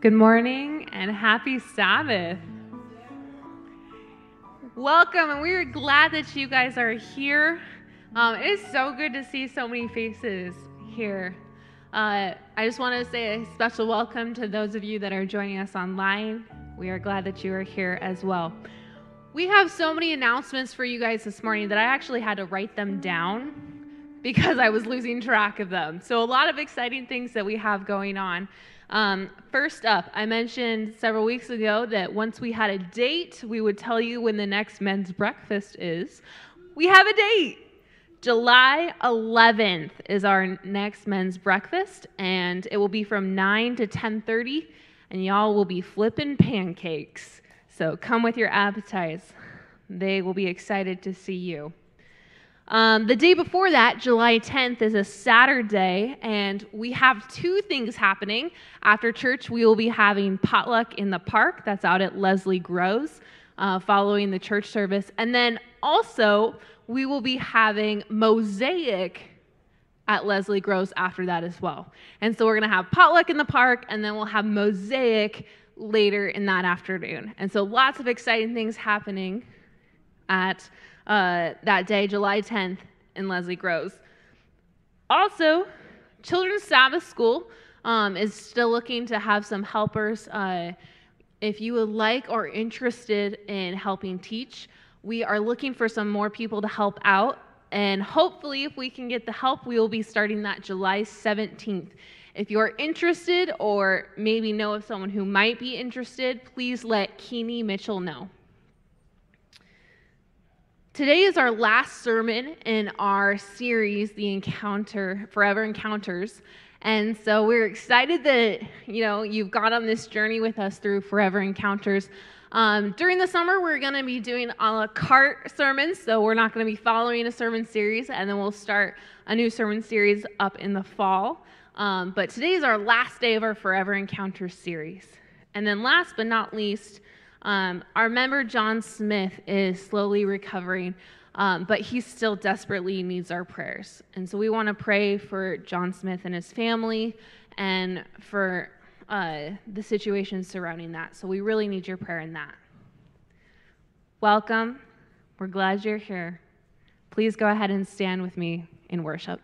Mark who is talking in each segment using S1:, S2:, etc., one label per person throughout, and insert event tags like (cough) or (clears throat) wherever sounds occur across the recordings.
S1: Good morning and happy Sabbath. Welcome, and we are glad that you guys are here. Um, it is so good to see so many faces here. Uh, I just want to say a special welcome to those of you that are joining us online. We are glad that you are here as well. We have so many announcements for you guys this morning that I actually had to write them down because I was losing track of them. So, a lot of exciting things that we have going on. Um, first up, I mentioned several weeks ago that once we had a date, we would tell you when the next men's breakfast is. We have a date. July 11th is our next men's breakfast, and it will be from 9 to 10:30, and y'all will be flipping pancakes. So come with your appetites. They will be excited to see you. Um, the day before that, July 10th, is a Saturday, and we have two things happening. After church, we will be having potluck in the park. That's out at Leslie Groves, uh, following the church service. And then also, we will be having Mosaic at Leslie Groves after that as well. And so we're going to have potluck in the park, and then we'll have Mosaic later in that afternoon. And so lots of exciting things happening at uh, that day, July 10th, in Leslie Groves. Also, Children's Sabbath School um, is still looking to have some helpers. Uh, if you would like or interested in helping teach, we are looking for some more people to help out. And hopefully, if we can get the help, we will be starting that July 17th. If you're interested or maybe know of someone who might be interested, please let Keeney Mitchell know. Today is our last sermon in our series, The Encounter, Forever Encounters. And so we're excited that, you know, you've got on this journey with us through Forever Encounters. Um, during the summer, we're going to be doing a la carte sermons, so we're not going to be following a sermon series, and then we'll start a new sermon series up in the fall. Um, but today is our last day of our Forever Encounters series. And then, last but not least, um, our member John Smith is slowly recovering, um, but he still desperately needs our prayers. And so we want to pray for John Smith and his family and for uh, the situation surrounding that. So we really need your prayer in that. Welcome. We're glad you're here. Please go ahead and stand with me in worship.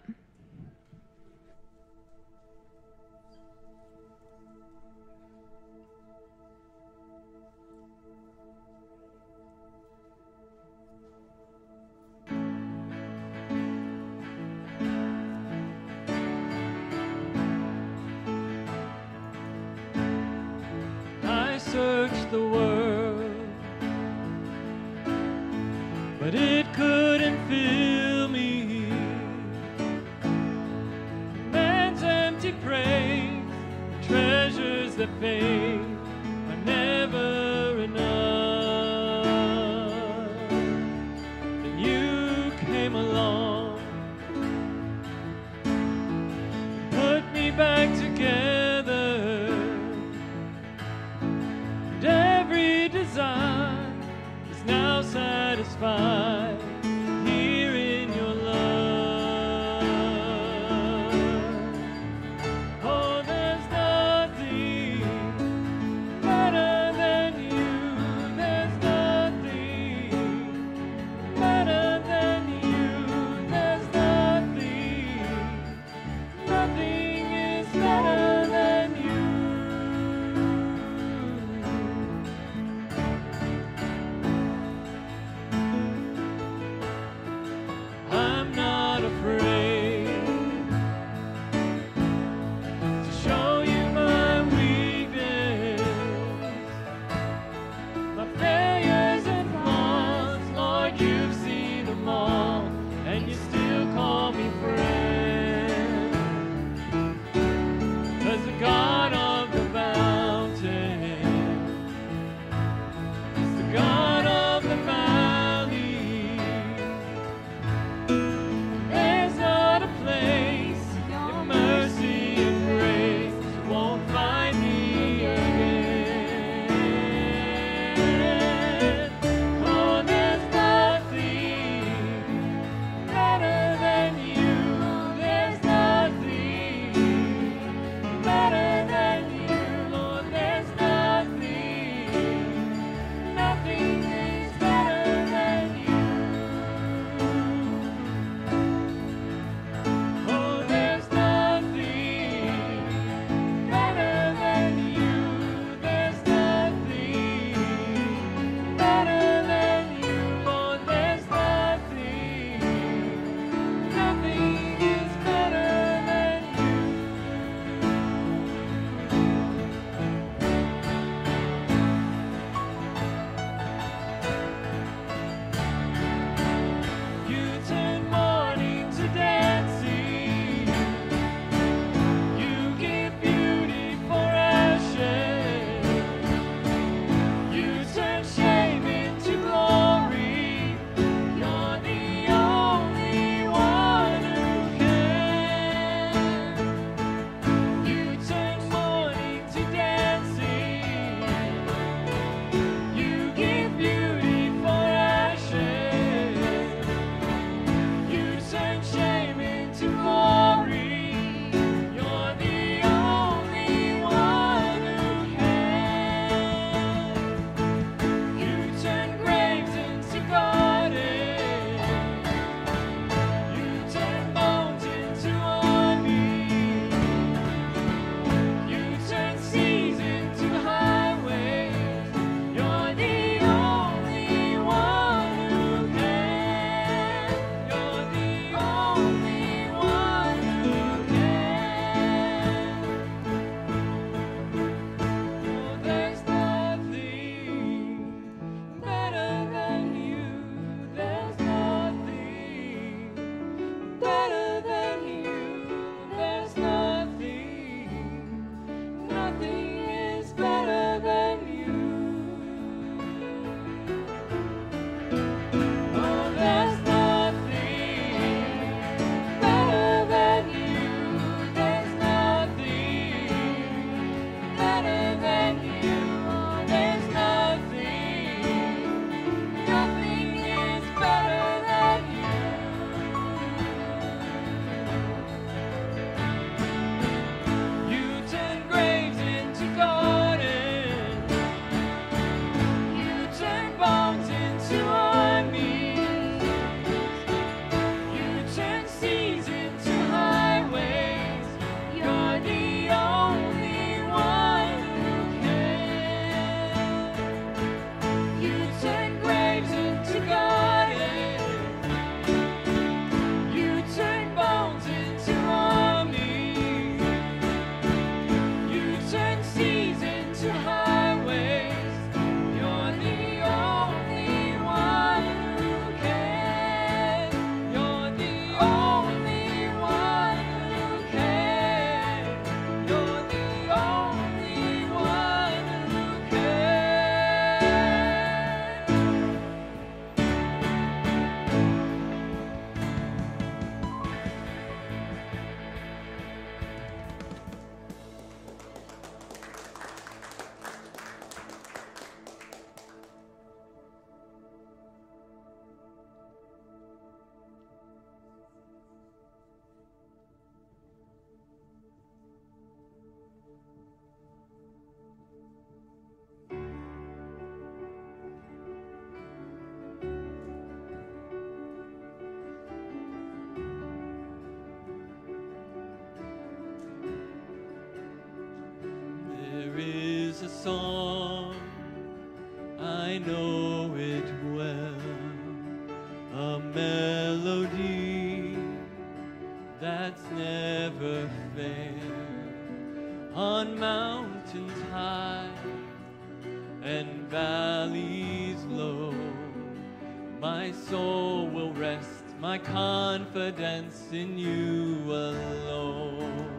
S2: My soul will rest, my confidence in you alone.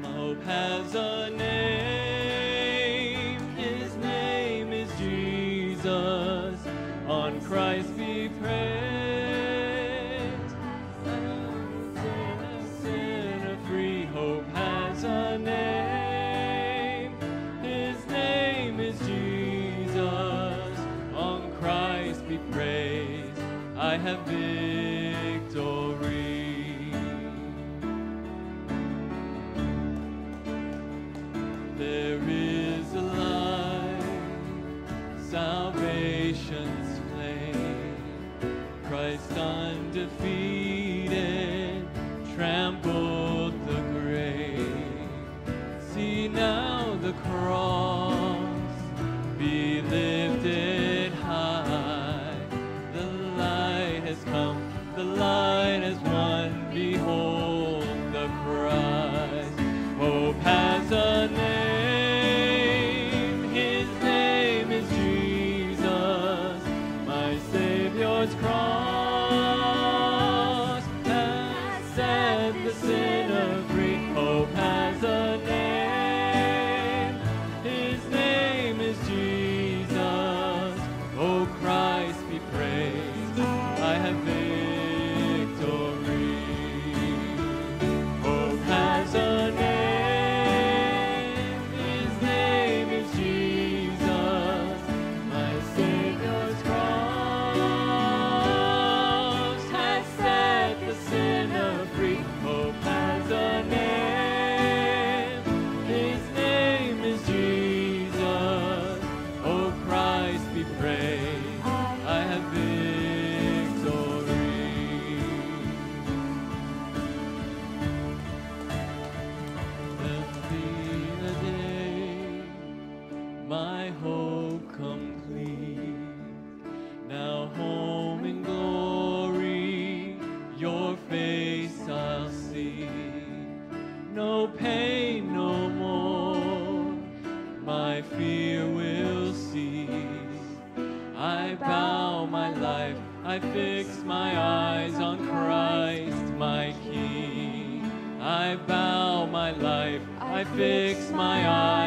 S2: My hope has a name. I fix my eyes on Christ, my King. I bow my life, I fix my eyes.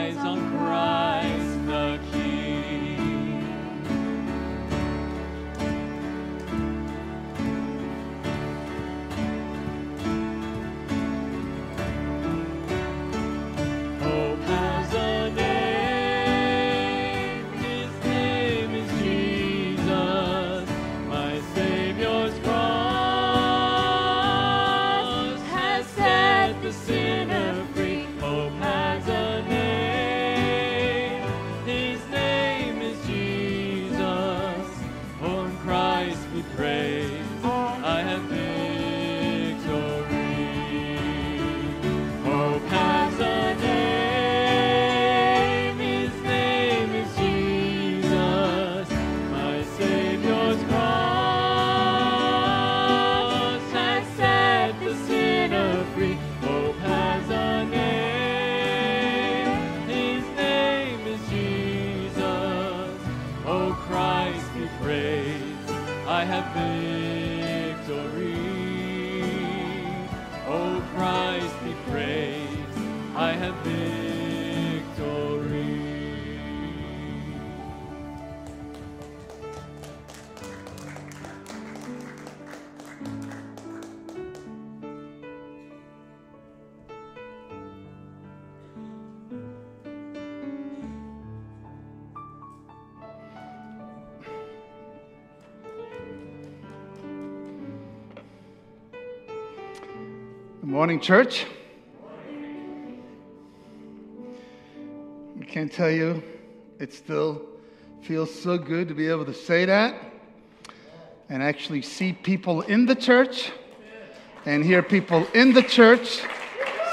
S3: morning, church. I can't tell you, it still feels so good to be able to say that and actually see people in the church and hear people in the church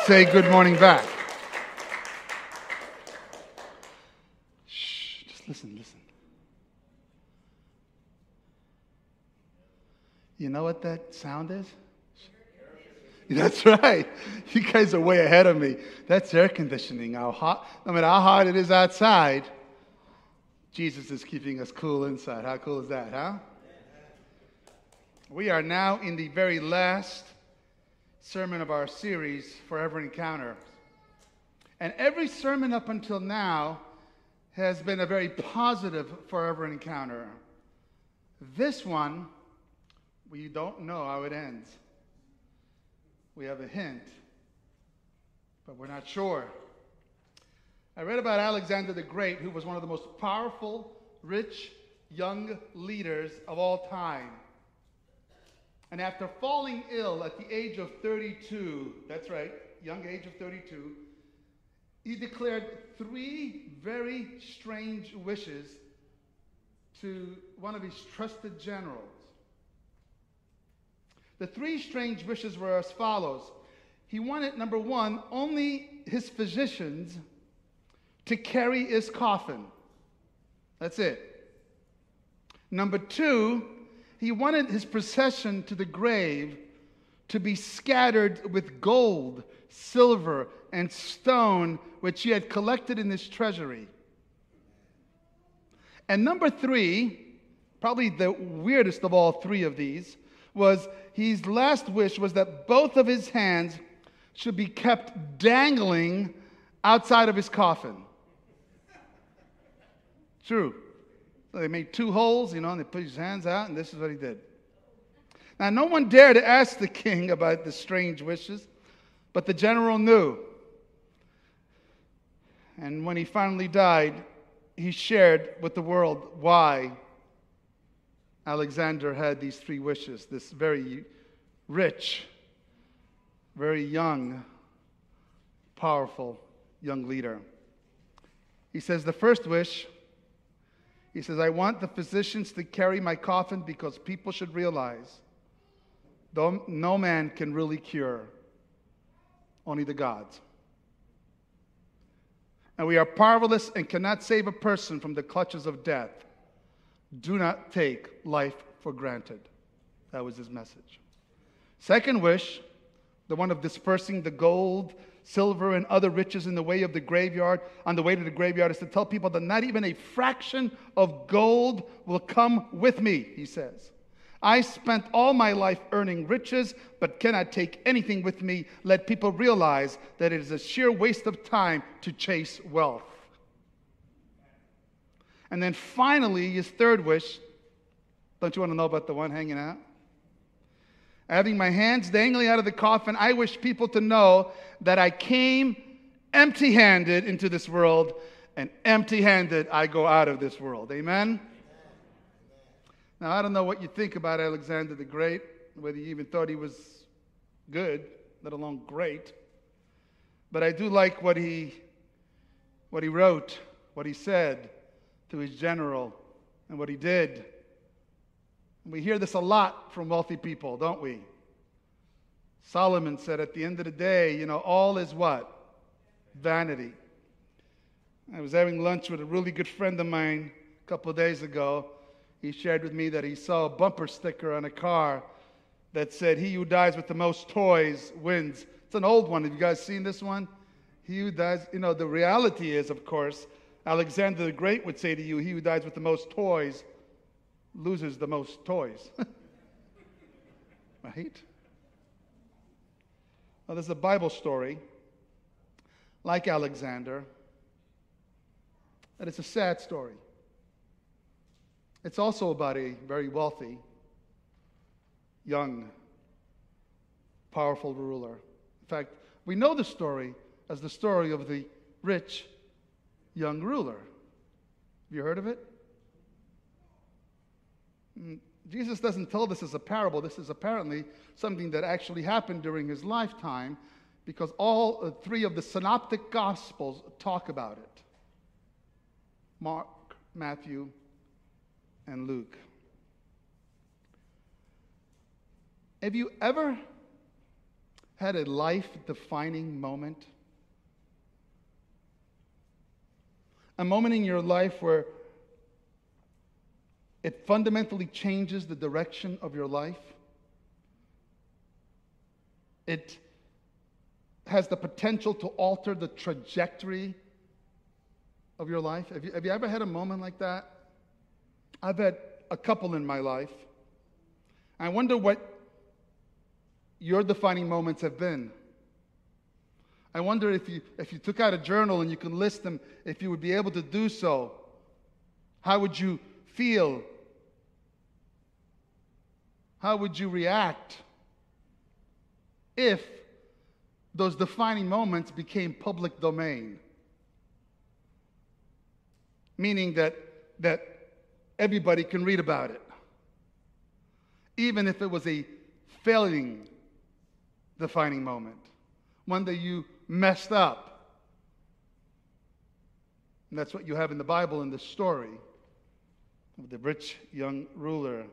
S3: say good morning back. Shh, just listen, listen. You know what that sound is? (laughs) That's right. You guys are way ahead of me. That's air conditioning. How hot, no matter how hot it is outside, Jesus is keeping us cool inside. How cool is that, huh? We are now in the very last sermon of our series, Forever Encounter. And every sermon up until now has been a very positive forever encounter. This one, we don't know how it ends. We have a hint, but we're not sure. I read about Alexander the Great, who was one of the most powerful, rich, young leaders of all time. And after falling ill at the age of 32, that's right, young age of 32, he declared three very strange wishes to one of his trusted generals. The three strange wishes were as follows. He wanted, number one, only his physicians to carry his coffin. That's it. Number two, he wanted his procession to the grave to be scattered with gold, silver, and stone, which he had collected in his treasury. And number three, probably the weirdest of all three of these, was his last wish was that both of his hands should be kept dangling outside of his coffin. True. So they made two holes, you know, and they put his hands out, and this is what he did. Now, no one dared to ask the king about the strange wishes, but the general knew. And when he finally died, he shared with the world why Alexander had these three wishes. This very rich, very young, powerful young leader. He says, The first wish, he says, I want the physicians to carry my coffin because people should realize no man can really cure, only the gods. And we are powerless and cannot save a person from the clutches of death. Do not take life for granted. That was his message. Second wish, the one of dispersing the gold, silver, and other riches in the way of the graveyard, on the way to the graveyard, is to tell people that not even a fraction of gold will come with me, he says. I spent all my life earning riches, but cannot take anything with me. Let people realize that it is a sheer waste of time to chase wealth. And then finally, his third wish don't you want to know about the one hanging out? Having my hands dangling out of the coffin, I wish people to know that I came empty handed into this world, and empty handed I go out of this world. Amen? Now, I don't know what you think about Alexander the Great, whether you even thought he was good, let alone great. But I do like what he, what he wrote, what he said to his general, and what he did. And we hear this a lot from wealthy people, don't we? Solomon said at the end of the day, you know, all is what? Vanity. I was having lunch with a really good friend of mine a couple of days ago. He shared with me that he saw a bumper sticker on a car that said, He who dies with the most toys wins. It's an old one. Have you guys seen this one? He who dies, you know, the reality is, of course, Alexander the Great would say to you, He who dies with the most toys loses the most toys. (laughs) right? Now, there's a Bible story, like Alexander, and it's a sad story. It's also about a very wealthy, young, powerful ruler. In fact, we know the story as the story of the rich young ruler. Have you heard of it? Mm, Jesus doesn't tell this as a parable. This is apparently something that actually happened during his lifetime because all uh, three of the synoptic gospels talk about it Mark, Matthew, and Luke. Have you ever had a life defining moment? a moment in your life where it fundamentally changes the direction of your life. It has the potential to alter the trajectory of your life. Have you, have you ever had a moment like that? I've had a couple in my life. I wonder what your defining moments have been. I wonder if you, if you took out a journal and you can list them, if you would be able to do so, how would you feel? How would you react if those defining moments became public domain? Meaning that, that everybody can read about it, even if it was a failing defining moment, one that you messed up. And that's what you have in the Bible in this story of the rich young ruler.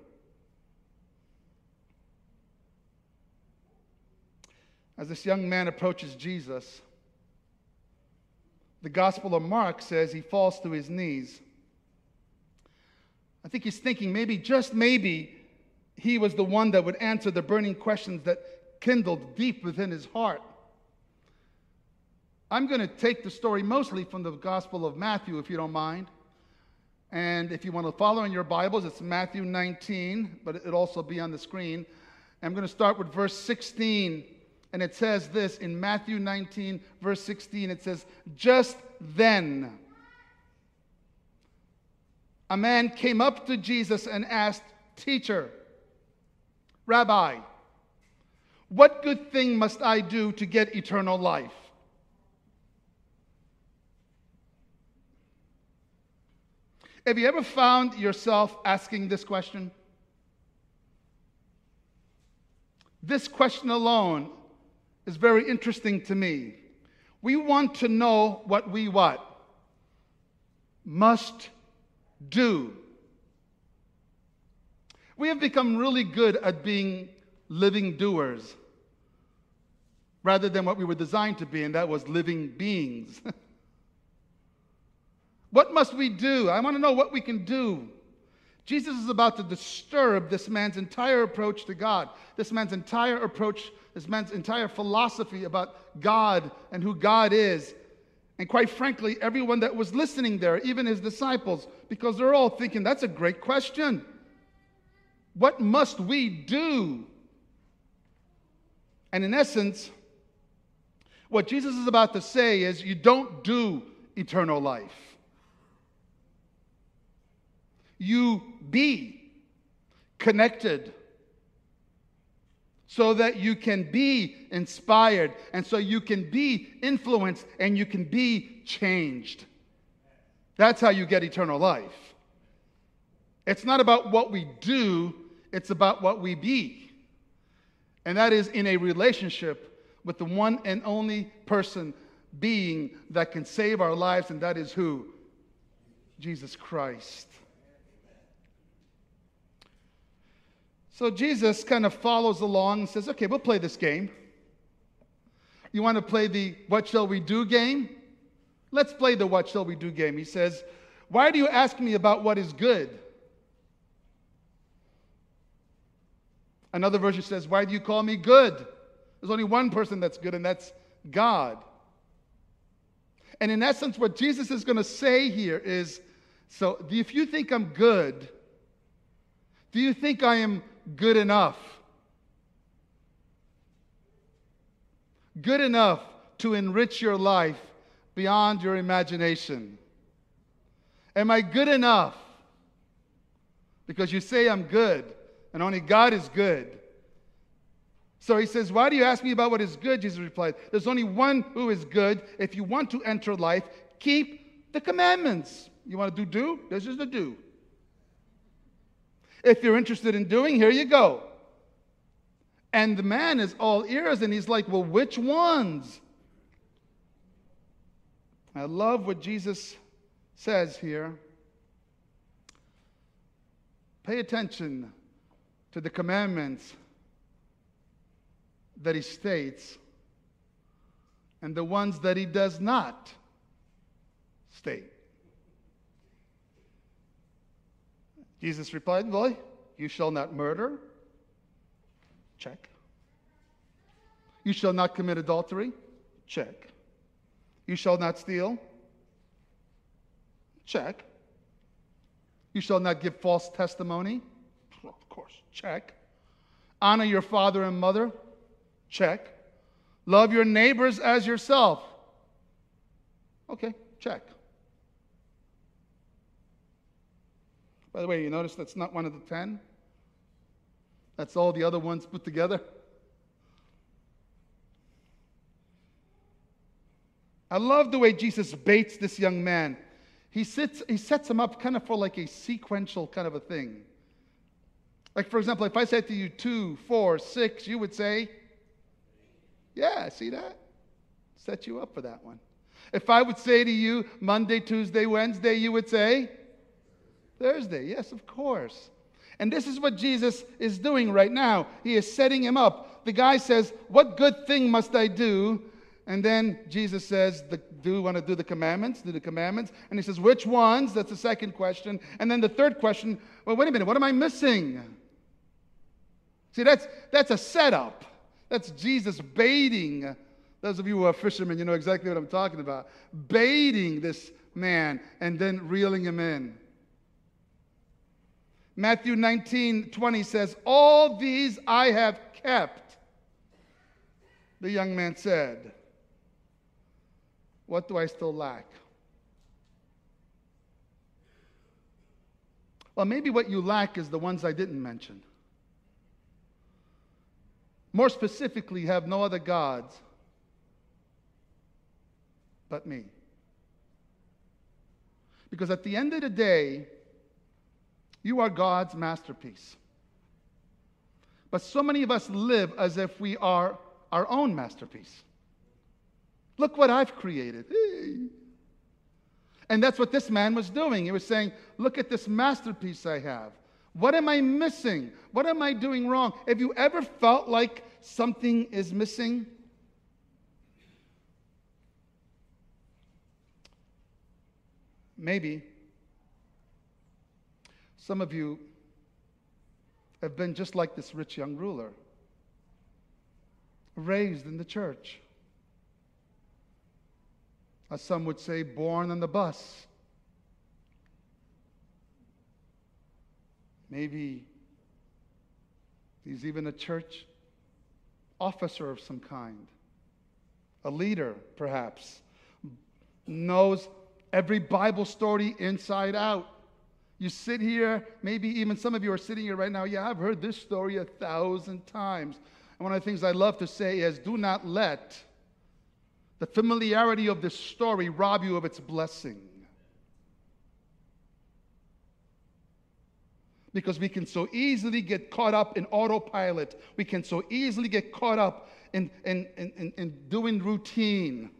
S3: As this young man approaches Jesus, the Gospel of Mark says he falls to his knees. I think he's thinking maybe, just maybe, he was the one that would answer the burning questions that kindled deep within his heart. I'm going to take the story mostly from the Gospel of Matthew, if you don't mind. And if you want to follow in your Bibles, it's Matthew 19, but it'll also be on the screen. I'm going to start with verse 16. And it says this in Matthew 19, verse 16 it says, Just then, a man came up to Jesus and asked, Teacher, Rabbi, what good thing must I do to get eternal life? Have you ever found yourself asking this question? This question alone is very interesting to me. We want to know what we what? Must do. We have become really good at being living doers rather than what we were designed to be, and that was living beings. (laughs) what must we do? I want to know what we can do. Jesus is about to disturb this man's entire approach to God, this man's entire approach, this man's entire philosophy about God and who God is. And quite frankly, everyone that was listening there, even his disciples, because they're all thinking, that's a great question. What must we do? And in essence, what Jesus is about to say is you don't do eternal life. You be connected so that you can be inspired and so you can be influenced and you can be changed. That's how you get eternal life. It's not about what we do, it's about what we be. And that is in a relationship with the one and only person, being that can save our lives, and that is who? Jesus Christ. So Jesus kind of follows along and says, okay, we'll play this game. You want to play the what shall we do game? Let's play the what shall we do game. He says, Why do you ask me about what is good? Another version says, Why do you call me good? There's only one person that's good, and that's God. And in essence, what Jesus is going to say here is so if you think I'm good, do you think I am good enough? Good enough to enrich your life beyond your imagination? Am I good enough? Because you say I'm good, and only God is good. So he says, Why do you ask me about what is good? Jesus replied, There's only one who is good. If you want to enter life, keep the commandments. You want to do do? This is the do. If you're interested in doing, here you go. And the man is all ears and he's like, Well, which ones? I love what Jesus says here. Pay attention to the commandments that he states and the ones that he does not state. Jesus replied, Well, you shall not murder. Check. You shall not commit adultery? Check. You shall not steal? Check. You shall not give false testimony? Of course, check. Honor your father and mother? Check. Love your neighbors as yourself? Okay, check. By the way, you notice that's not one of the ten? That's all the other ones put together? I love the way Jesus baits this young man. He, sits, he sets him up kind of for like a sequential kind of a thing. Like, for example, if I said to you two, four, six, you would say, Yeah, see that? Set you up for that one. If I would say to you Monday, Tuesday, Wednesday, you would say Thursday. Yes, of course. And this is what Jesus is doing right now. He is setting him up. The guy says, What good thing must I do? And then Jesus says, Do you want to do the commandments? Do the commandments? And he says, Which ones? That's the second question. And then the third question, Well, wait a minute, what am I missing? See, that's, that's a setup. That's Jesus baiting. Those of you who are fishermen, you know exactly what I'm talking about. Baiting this man and then reeling him in. Matthew 19, 20 says, All these I have kept. The young man said, What do I still lack? Well, maybe what you lack is the ones I didn't mention. More specifically, have no other gods but me. Because at the end of the day, you are God's masterpiece. But so many of us live as if we are our own masterpiece. Look what I've created. And that's what this man was doing. He was saying, Look at this masterpiece I have. What am I missing? What am I doing wrong? Have you ever felt like something is missing? Maybe some of you have been just like this rich young ruler, raised in the church. As some would say, born on the bus. Maybe he's even a church officer of some kind, a leader, perhaps, knows every Bible story inside out. You sit here, maybe even some of you are sitting here right now. Yeah, I've heard this story a thousand times. And one of the things I love to say is do not let the familiarity of this story rob you of its blessing. Because we can so easily get caught up in autopilot. We can so easily get caught up in, in, in, in, doing routine.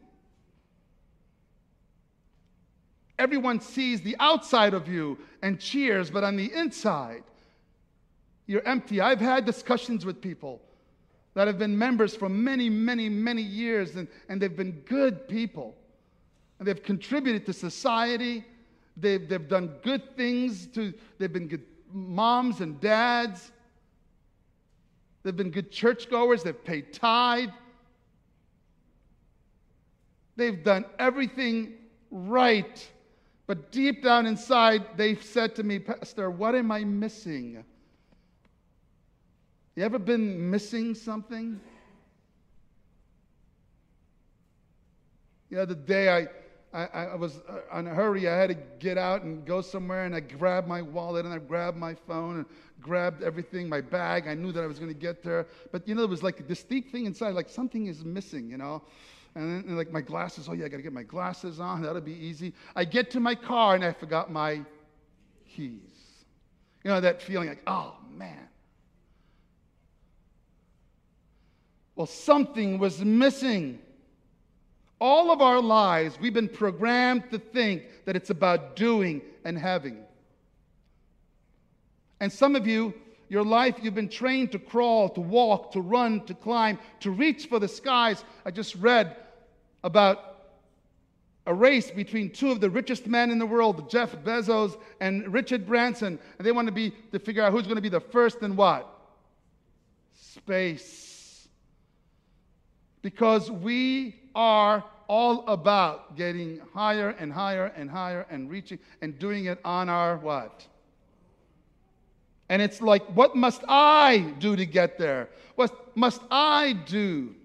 S3: Everyone sees the outside of you and cheers, but on the inside, you're empty. I've had discussions with people that have been members for many, many, many years, and, and they've been good people. And they've contributed to society. They've, they've done good things to, they've been good moms and dads. They've been good churchgoers. They've paid tithe. They've done everything right. But deep down inside, they've said to me, Pastor, what am I missing? You ever been missing something? The other day I, I, I was uh, in a hurry, I had to get out and go somewhere, and I grabbed my wallet and I grabbed my phone and grabbed everything, my bag. I knew that I was going to get there. But, you know, there was like this deep thing inside, like something is missing, you know? And then, like, my glasses, oh, yeah, I got to get my glasses on. That'll be easy. I get to my car and I forgot my keys. You know, that feeling like, oh, man. Well, something was missing. All of our lives, we've been programmed to think that it's about doing and having. And some of you, your life, you've been trained to crawl, to walk, to run, to climb, to reach for the skies. I just read about a race between two of the richest men in the world, Jeff Bezos and Richard Branson. And they want to be to figure out who's going to be the first in what? Space. because we are all about getting higher and higher and higher and reaching and doing it on our what? And it's like, what must I do to get there? What must I do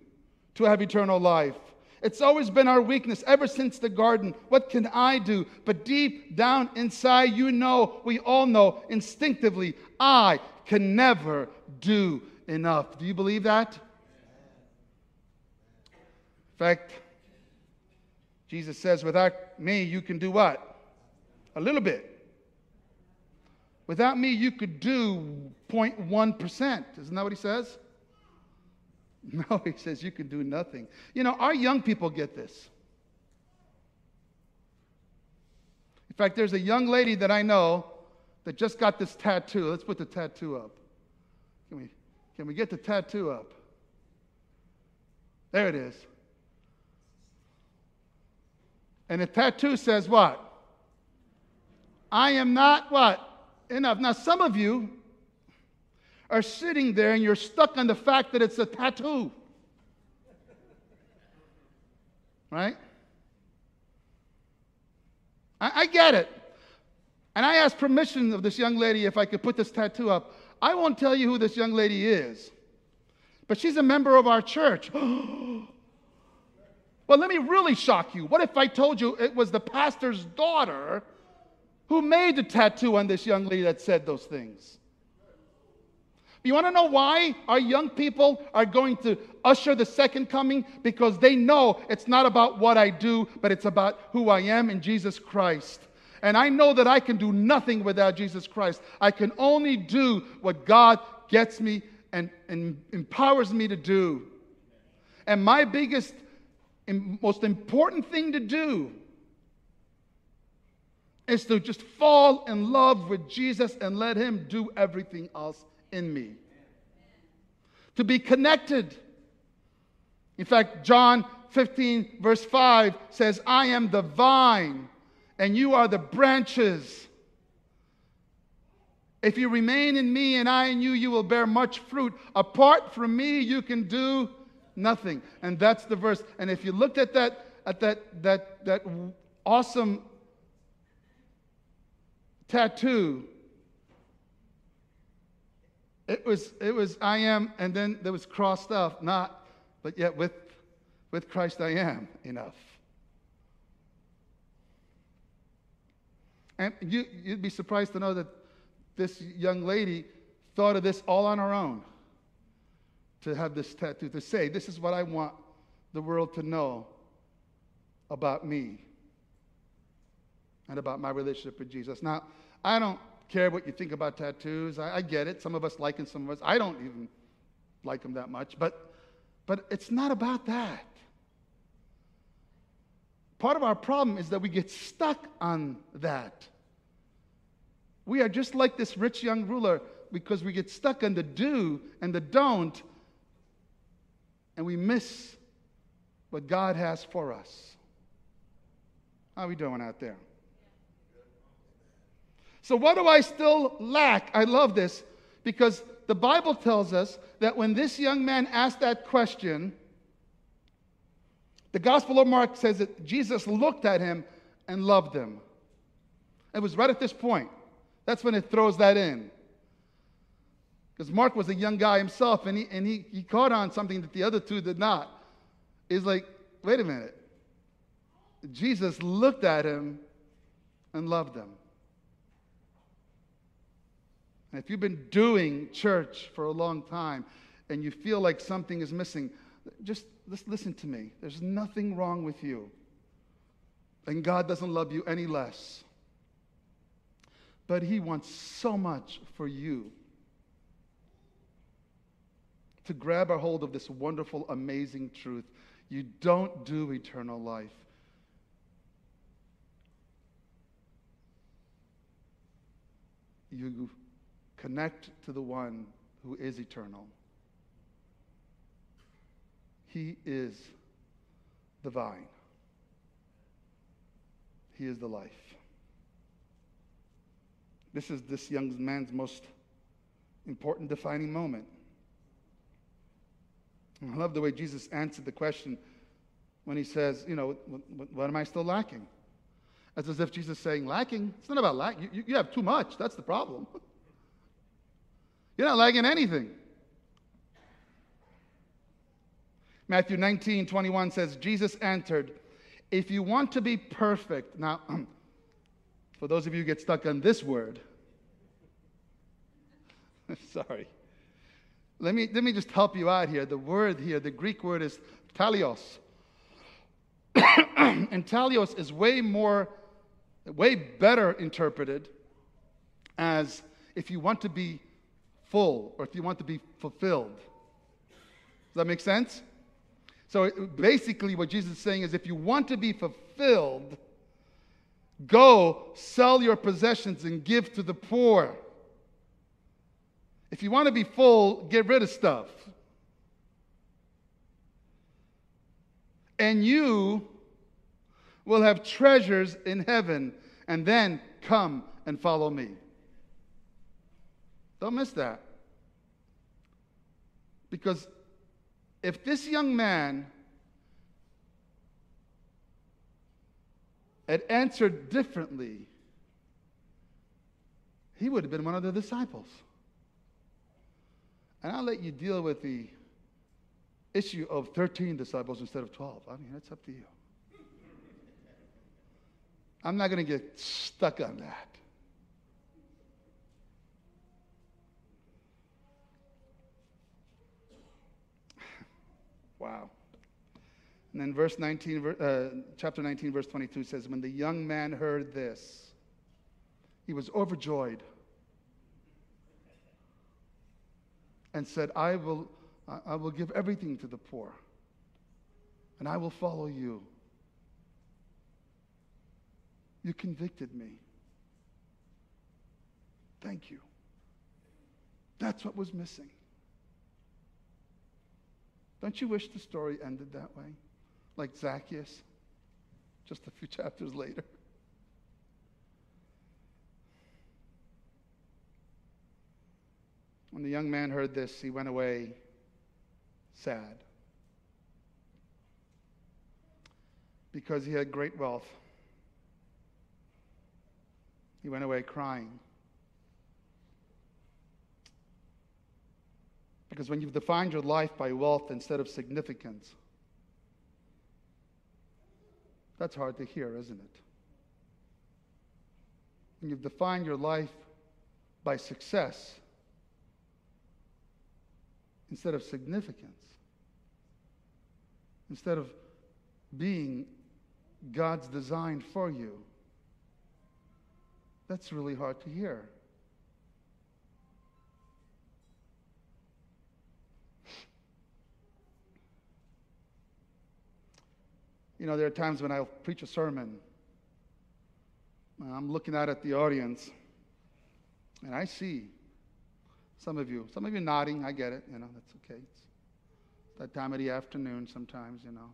S3: to have eternal life? It's always been our weakness ever since the garden. What can I do? But deep down inside, you know, we all know instinctively, I can never do enough. Do you believe that? In fact, Jesus says, without me, you can do what? A little bit. Without me, you could do 0.1%. Isn't that what he says? (laughs) No, he says you can do nothing. You know, our young people get this. In fact, there's a young lady that I know that just got this tattoo. Let's put the tattoo up. Can we, can we get the tattoo up? There it is. And the tattoo says what? I am not what? Enough. Now, some of you are sitting there and you're stuck on the fact that it's a tattoo. Right? I, I, get it. And I asked permission of this young lady if I could put this tattoo up. I won't tell you who this young lady is, but she's a member of our church. (gasps) well, let me really shock you. What if I told you it was the pastor's daughter who made the tattoo on this young lady that said those things? You want to know why our young people are going to usher the second coming? Because they know it's not about what I do, but it's about who I am in Jesus Christ. And I know that I can do nothing without Jesus Christ. I can only do what God gets me and, and empowers me to do. And my biggest and most important thing to do is to just fall in love with Jesus and let Him do everything else in me. To be connected. In fact, John 15, verse 5 says, I am the vine and you are the branches. If you remain in me and I in you, you will bear much fruit. Apart from me, you can do nothing. And that's the verse. And if you looked at that, at that, that, that awesome tattoo it was, it was I am, and then there was crossed off, not, but yet with, with Christ I am enough. And you, you'd be surprised to know that this young lady thought of this all on her own to have this tattoo, to say, This is what I want the world to know about me and about my relationship with Jesus. Now, I don't care what you think about tattoos. I, I get it. Some of us like them, some of us, I don't even like them that much. But, but it's not about that. Part of our problem is that we get stuck on that. We are just like this rich young ruler because we get stuck on the do and the don't, and we miss what God has for us. How are we doing out there? So, what do I still lack? I love this because the Bible tells us that when this young man asked that question, the Gospel of Mark says that Jesus looked at him and loved him. It was right at this point. That's when it throws that in. Because Mark was a young guy himself, and, he, and he, he caught on something that the other two did not. Is like, wait a minute. Jesus looked at him and loved him. And if you've been doing church for a long time and you feel like something is missing, just listen to me. There's nothing wrong with you. And God doesn't love you any less. But He wants so much for you to grab a hold of this wonderful, amazing truth. You don't do eternal life. You Connect to the one who is eternal. He is the vine, He is the life. This is this young man's most important defining moment. I love the way Jesus answered the question when he says, You know, what, what, am I still lacking? It's as if Jesus saying, Lacking? It's not about lack. You, you have too much. That's the problem. (laughs) You're not lacking anything. Matthew 19, 21 says, Jesus answered, If you want to be perfect, now, (clears throat) for those of you who get stuck on this word, (laughs) sorry. Let me, let me just help you out here. The word here, the Greek word is teleios. (clears throat) and teleios is way more, way better interpreted as if you want to be full or if you want to be fulfilled. Does that make sense? So basically, what Jesus is saying is if you want to be fulfilled, go sell your possessions and give to the poor. If you want to be full, get rid of stuff. And you will have treasures in heaven, and then come and follow me. Don't miss that. Because if this young man had answered differently, he would have been one of the disciples. And I'll let you deal with the issue of 13 disciples instead of 12. I mean, that's up to you. I'm not going to get stuck on that. Wow. And then verse 19, uh, chapter 19, verse 22 says, When the young man heard this, he was overjoyed and said, I will, I will give everything to the poor, and I will follow you. You convicted me. Thank you. That's what was missing. Don't you wish the story ended that way? Like Zacchaeus, just a few (laughs) chapters later. When the young man heard this, he went away sad because he had great wealth. He went away crying. Because when you've defined your life by wealth instead of significance, that's hard to hear, isn't it? When you've defined your life by success instead of significance, instead of being God's design for you, that's really hard to hear. You know, there are times when I'll preach a sermon, I'm looking out at the audience, and I see some of you, some of you nodding. I get it. You know, that's okay. It's that time of the afternoon sometimes, you know.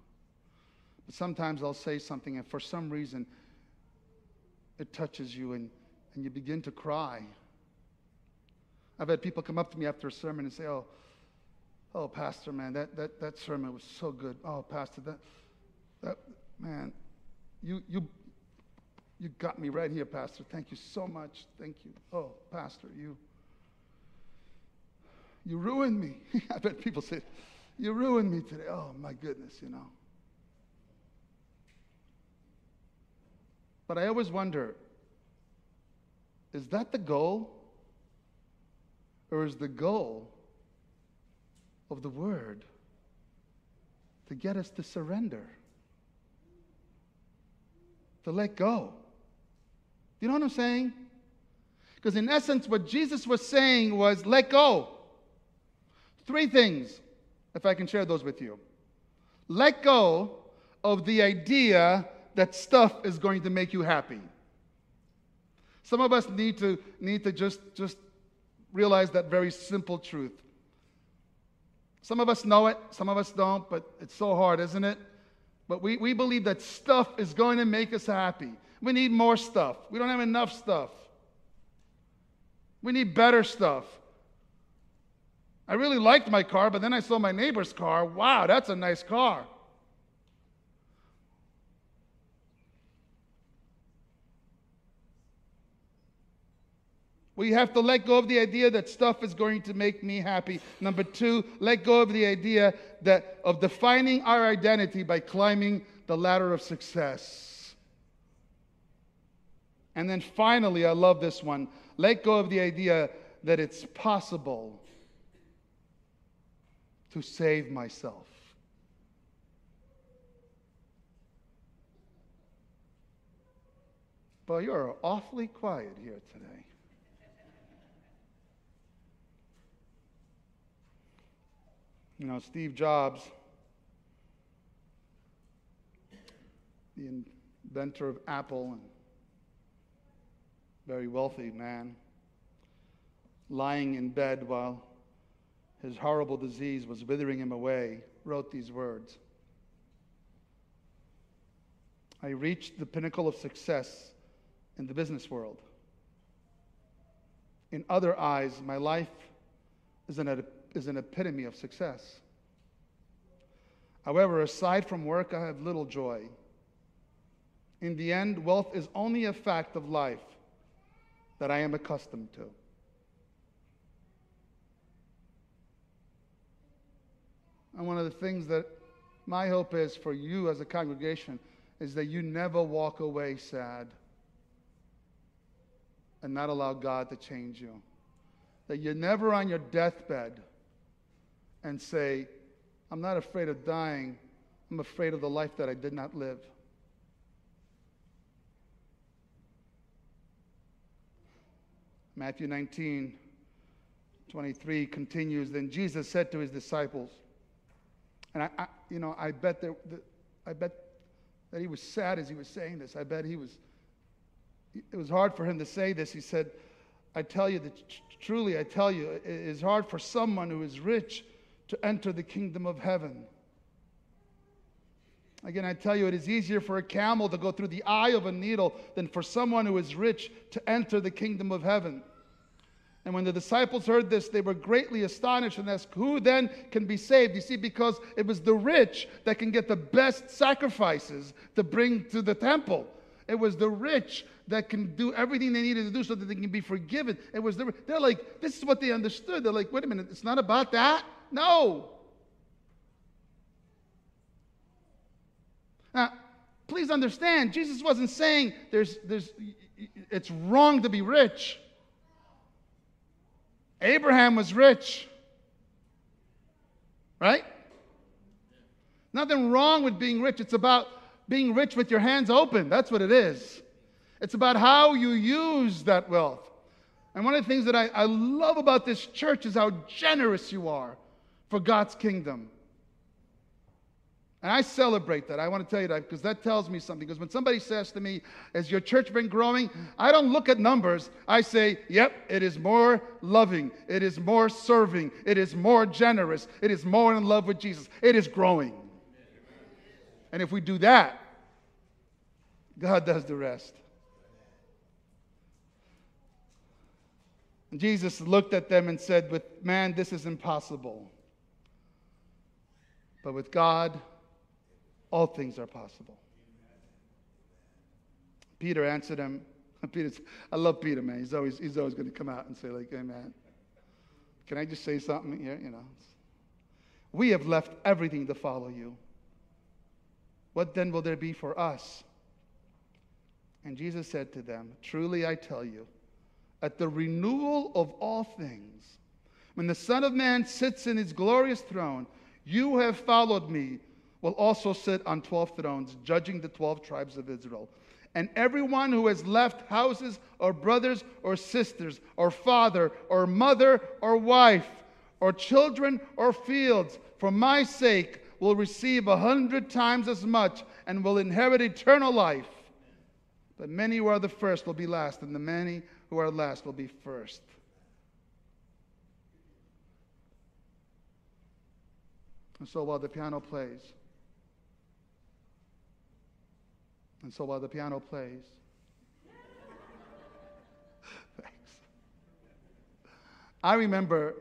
S3: But sometimes I'll say something, and for some reason, it touches you, and, and you begin to cry. I've had people come up to me after a sermon and say, Oh, oh, Pastor, man, that, that, that sermon was so good. Oh, Pastor, that that, man, you, you, you got me right here, Pastor. Thank you so much. Thank you. Oh, Pastor, you, you ruined me. (laughs) I bet people say, you ruined me today. Oh, my goodness, you know. But I always wonder is that the goal? Or is the goal of the word to get us to surrender? To let go. You know what I'm saying? Because in essence, what Jesus was saying was let go. Three things, if I can share those with you. Let go of the idea that stuff is going to make you happy. Some of us need to, need to just, just realize that very simple truth. Some of us know it, some of us don't, but it's so hard, isn't it? But we, we believe that stuff is going to make us happy. We need more stuff. We don't have enough stuff. We need better stuff. I really liked my car, but then I saw my neighbor's car. Wow, that's a nice car. We have to let go of the idea that stuff is going to make me happy. Number two, let go of the idea that of defining our identity by climbing the ladder of success. And then finally, I love this one. Let go of the idea that it's possible to save myself. But you're awfully quiet here today. You know, Steve Jobs, the inventor of Apple and very wealthy man, lying in bed while his horrible disease was withering him away, wrote these words I reached the pinnacle of success in the business world. In other eyes, my life is an is an epitome of success. However, aside from work, I have little joy. In the end, wealth is only a fact of life that I am accustomed to. And one of the things that my hope is for you as a congregation is that you never walk away sad and not allow God to change you. That you're never on your deathbed and say, I'm not afraid of dying, I'm afraid of the life that I did not live. Matthew 19, 23 continues. Then Jesus said to his disciples, and I, I you know, I bet that, I bet that he was sad as he was saying this. I bet he was, it was hard for him to say this. He said, I tell you that truly, I tell you, it is hard for someone who is rich to enter the kingdom of heaven. Again, I tell you, it is easier for a camel to go through the eye of a needle than for someone who is rich to enter the kingdom of heaven. And when the disciples heard this, they were greatly astonished and asked, Who then can be saved? You see, because it was the rich that can get the best sacrifices to bring to the temple. It was the rich that can do everything they needed to do so that they can be forgiven. It was the, they're like, this is what they understood. They're like, wait a minute, it's not about that. No. Now, please understand, Jesus wasn't saying there's, there's, it's wrong to be rich. Abraham was rich. Right? Nothing wrong with being rich. It's about being rich with your hands open. That's what it is. It's about how you use that wealth. And one of the things that I, I love about this church is how generous you are for God's kingdom. And I celebrate that. I want to tell you that because that tells me something. Because when somebody says to me, Has your church been growing? I don't look at numbers. I say, Yep, it is more loving. It is more serving. It is more generous. It is more in love with Jesus. It is growing. And if we do that, God does the rest. And Jesus looked at them and said, With man, this is impossible. But with God, all things are possible. Peter answered him. (laughs) Peter, I love Peter, man. He's always, he's always going to come out and say, like, hey, man, can I just say something here? You know, we have left everything to follow you. What then will there be for us? And Jesus said to them, Truly I tell you, at the renewal of all things, when the Son of Man sits in his glorious throne, you have followed me, will also sit on 12 thrones, judging the 12 tribes of Israel. And everyone who has left houses or brothers or sisters or father or mother or wife or children or fields for my sake will receive a hundred times as much and will inherit eternal life. But many who are the first will be last, and the many who are last will be first. And so while the piano plays, and so while the piano plays, (laughs) thanks. I remember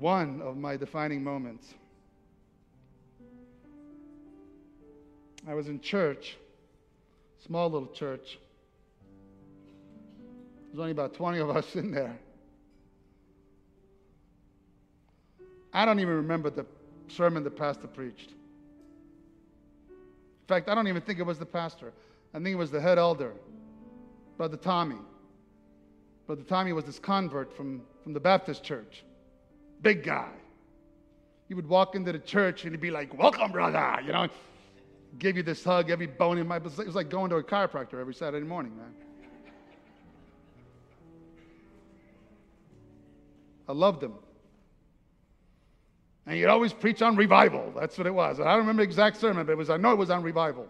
S3: one of my defining moments. I was in church, small little church. There's only about 20 of us in there. I don't even remember the sermon the pastor preached. In fact, I don't even think it was the pastor. I think it was the head elder, Brother Tommy. Brother Tommy was this convert from, from the Baptist church. Big guy. He would walk into the church and he'd be like, Welcome, brother. You know, give you this hug, every bone in my. It was like going to a chiropractor every Saturday morning, man. I loved him. And he'd always preach on revival. That's what it was. I don't remember the exact sermon, but it was, I know it was on revival.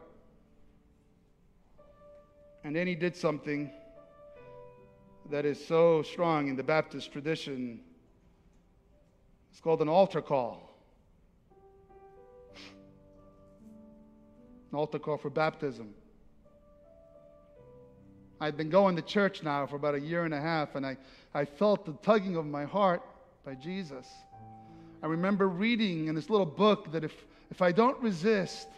S3: And then he did something that is so strong in the Baptist tradition. It's called an altar call. An altar call for baptism. I'd been going to church now for about a year and a half, and I, I felt the tugging of my heart by Jesus. I remember reading in this little book that if, if I don't resist,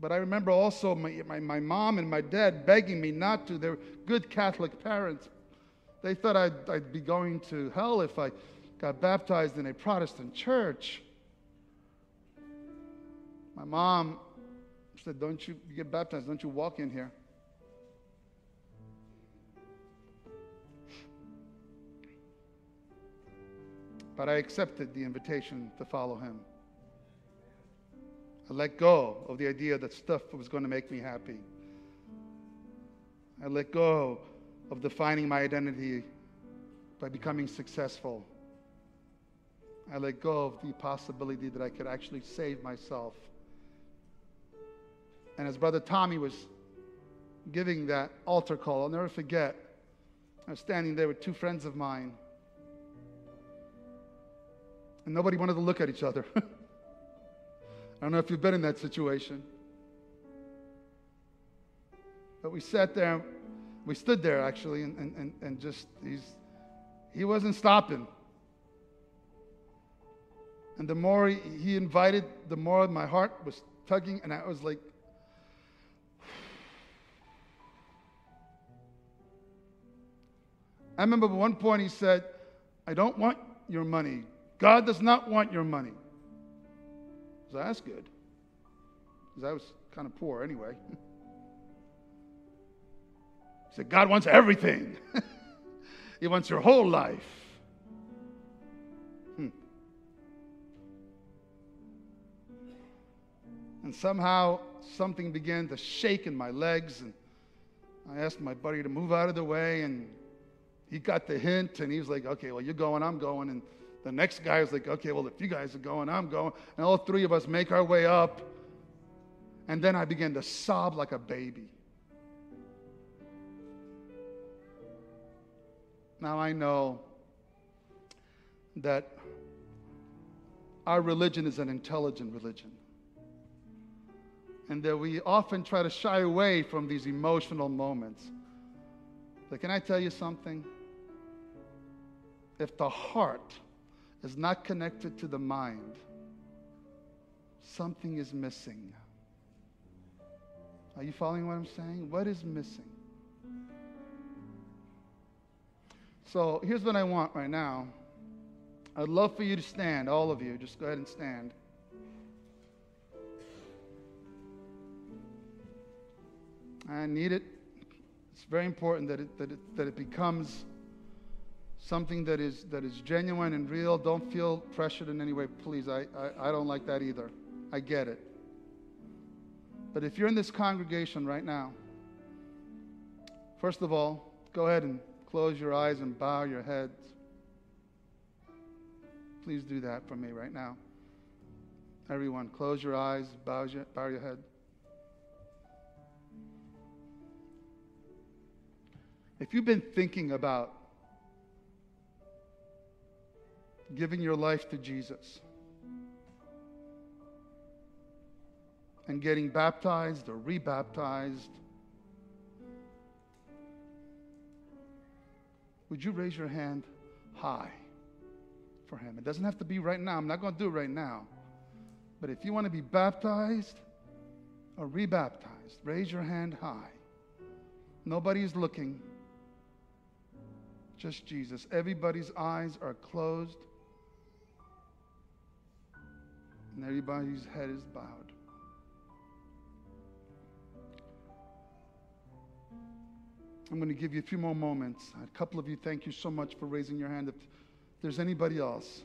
S3: But I remember also my, my, my, mom and my dad begging me not to. They're good Catholic parents. They thought I'd, I'd be going to hell if I got baptized in a Protestant church. My mom said, Don't you, you get baptized, don't you walk in here. But I accepted the invitation to follow him. I let go of the idea that stuff was going to make me happy. I let go of defining my identity by becoming successful. I let go of the possibility that I could actually save myself. And as Brother Tommy was giving that altar call, I'll never forget, I was standing there with two friends of mine. And nobody wanted to look at each other. (laughs) I don't know if you've been in that situation. But we sat there, we stood there actually, and, and, and just, he's, he wasn't stopping. And the more he invited, the more my heart was tugging, and I was like, (sighs) I remember at one point he said, I don't want your money. God does not want your money. So that's good. Because I was kind of poor anyway. (laughs) he said, God wants everything, (laughs) He wants your whole life. Hmm. And somehow something began to shake in my legs, and I asked my buddy to move out of the way, and he got the hint, and he was like, okay, well, you're going, I'm going. And the next guy was like, okay, well, if you guys are going, I'm going. And all three of us make our way up. And then I began to sob like a baby. Now I know that our religion is an intelligent religion. And that we often try to shy away from these emotional moments. But can I tell you something? If the heart is not connected to the mind, something is missing. Are you following what I'm saying? What is missing? So here's what I want right now. I'd love for you to stand, all of you. Just go ahead and stand. I need it. It's very important that it, that it, that it becomes something that is, that is genuine and real. Don't feel pressured in any way, please. I, I, I don't like that either. I get it. But if you're in this congregation right now, first of all, go ahead and close your eyes and bow your heads. Please do that for me right now. Everyone, close your eyes, bow your, bow your head. If you've been thinking about giving your life to Jesus and getting baptized or rebaptized, would you raise your hand high for him? It doesn't have to be right now. I'm not going to do it right now. But if you want to be baptized or rebaptized, raise your hand high. Nobody's looking, just Jesus. Everybody's eyes are closed, and everybody's head is bowed. I'm going to give you a few more moments. A couple of you, thank you so much for raising your hand. If there's anybody else,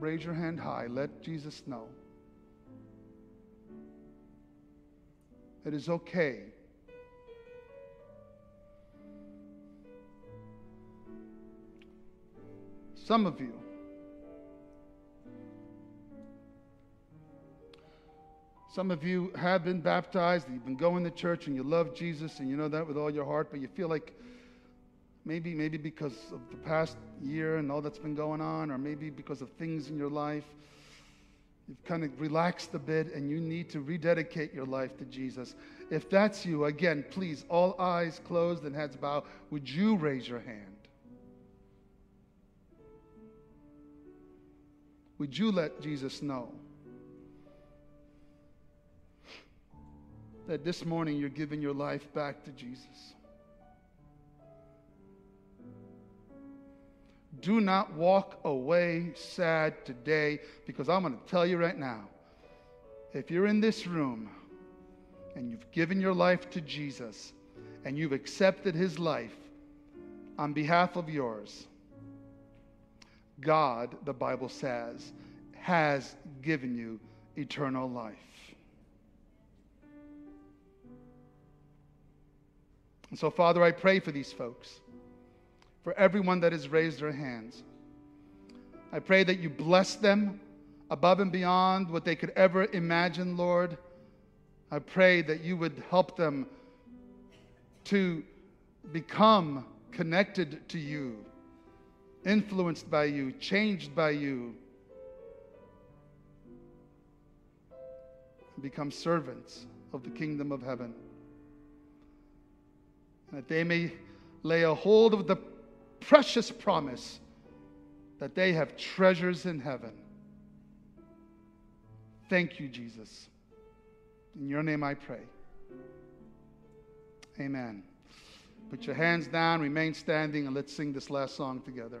S3: raise your hand high. Let Jesus know. It is okay. Some of you, some of you have been baptized, you've been going to church and you love Jesus and you know that with all your heart, but you feel like maybe maybe because of the past year and all that's been going on or maybe because of things in your life You've kind of relaxed a bit and you need to rededicate your life to Jesus. If that's you, again, please, all eyes closed and heads bowed, would you raise your hand? Would you let Jesus know that this morning you're giving your life back to Jesus? Do not walk away sad today because I'm going to tell you right now if you're in this room and you've given your life to Jesus and you've accepted his life on behalf of yours, God, the Bible says, has given you eternal life. And so, Father, I pray for these folks for everyone that has raised their hands. I pray that you bless them above and beyond what they could ever imagine, Lord. I pray that you would help them to become connected to you, influenced by you, changed by you, and become servants of the kingdom of heaven. That they may lay a hold of the precious promise that they have treasures in heaven. Thank you, Jesus. In your name I pray. Amen. Put your hands down, remain standing, and let's sing this last song together.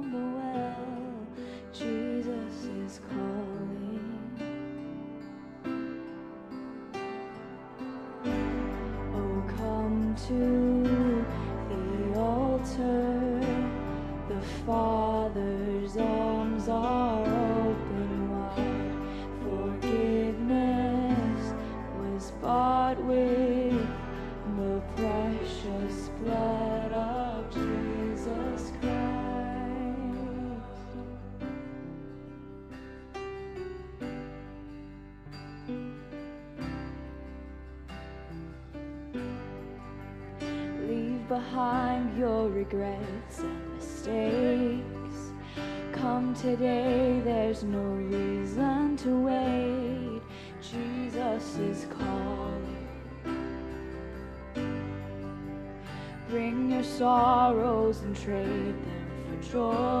S2: regrets and mistakes. Come today, there's no reason to wait. Jesus is calling. Bring your sorrows and trade them for joys.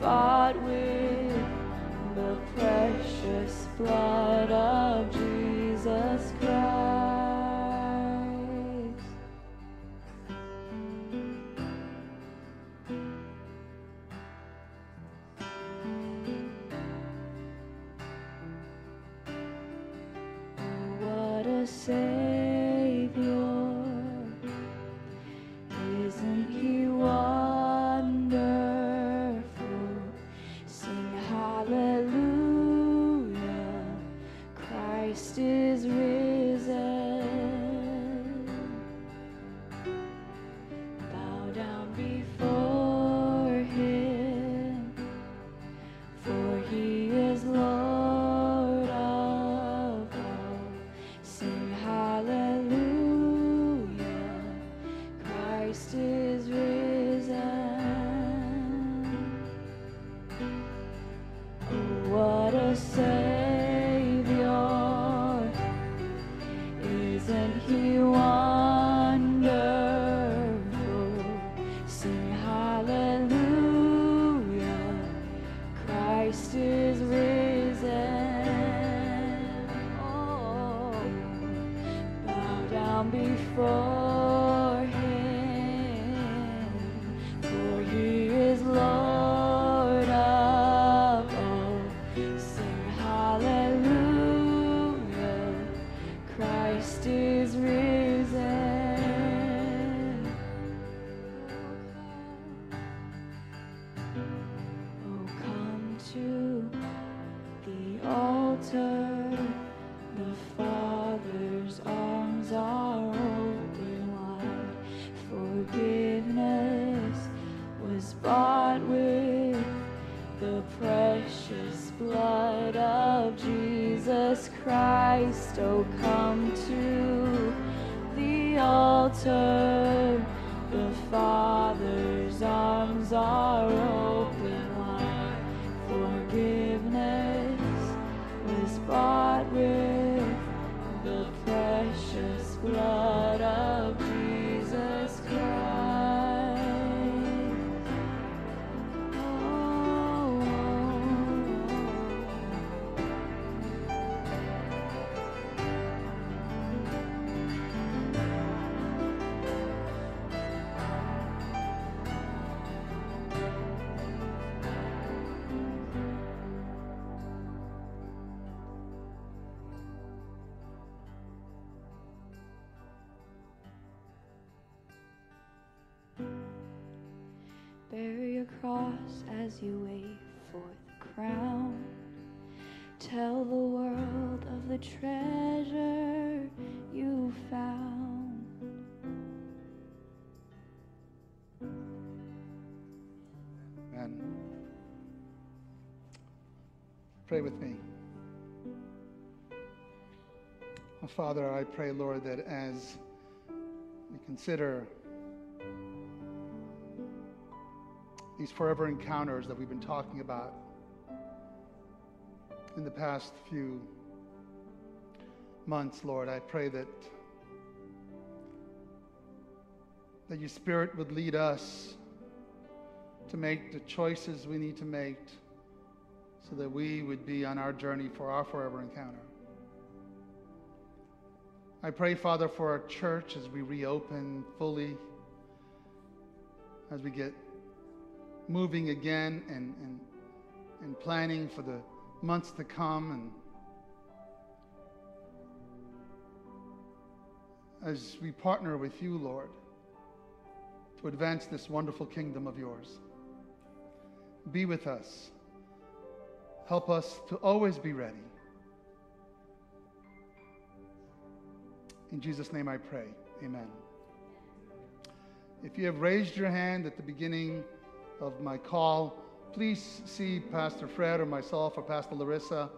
S2: bought with the precious blood of Christ. Oh, come to the altar. You wait for the crown. Tell the world of the treasure you found.
S3: Amen. Pray with me. Oh, Father, I pray, Lord, that as we consider these forever encounters that we've been talking about in the past few months, Lord, I pray that that your spirit would lead us to make the choices we need to make so that we would be on our journey for our forever encounter. I pray, Father, for our church as we reopen fully, as we get moving again and, and, and planning for the months to come and as we partner with you, Lord, to advance this wonderful kingdom of yours. Be with us. Help us to always be ready. In Jesus' name I pray. Amen. If you have raised your hand at the beginning of my call, please see Pastor Fred or myself or Pastor Larissa.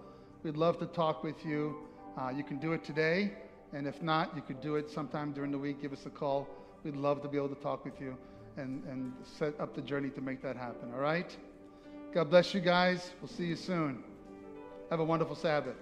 S3: We'd love to talk with you. Uh, you can do it today, and if not, you could do it sometime during the week. Give us a call. We'd love to be able to talk with you and, and set up the journey to make that happen, all right? God bless you guys. We'll see you soon. Have a wonderful Sabbath.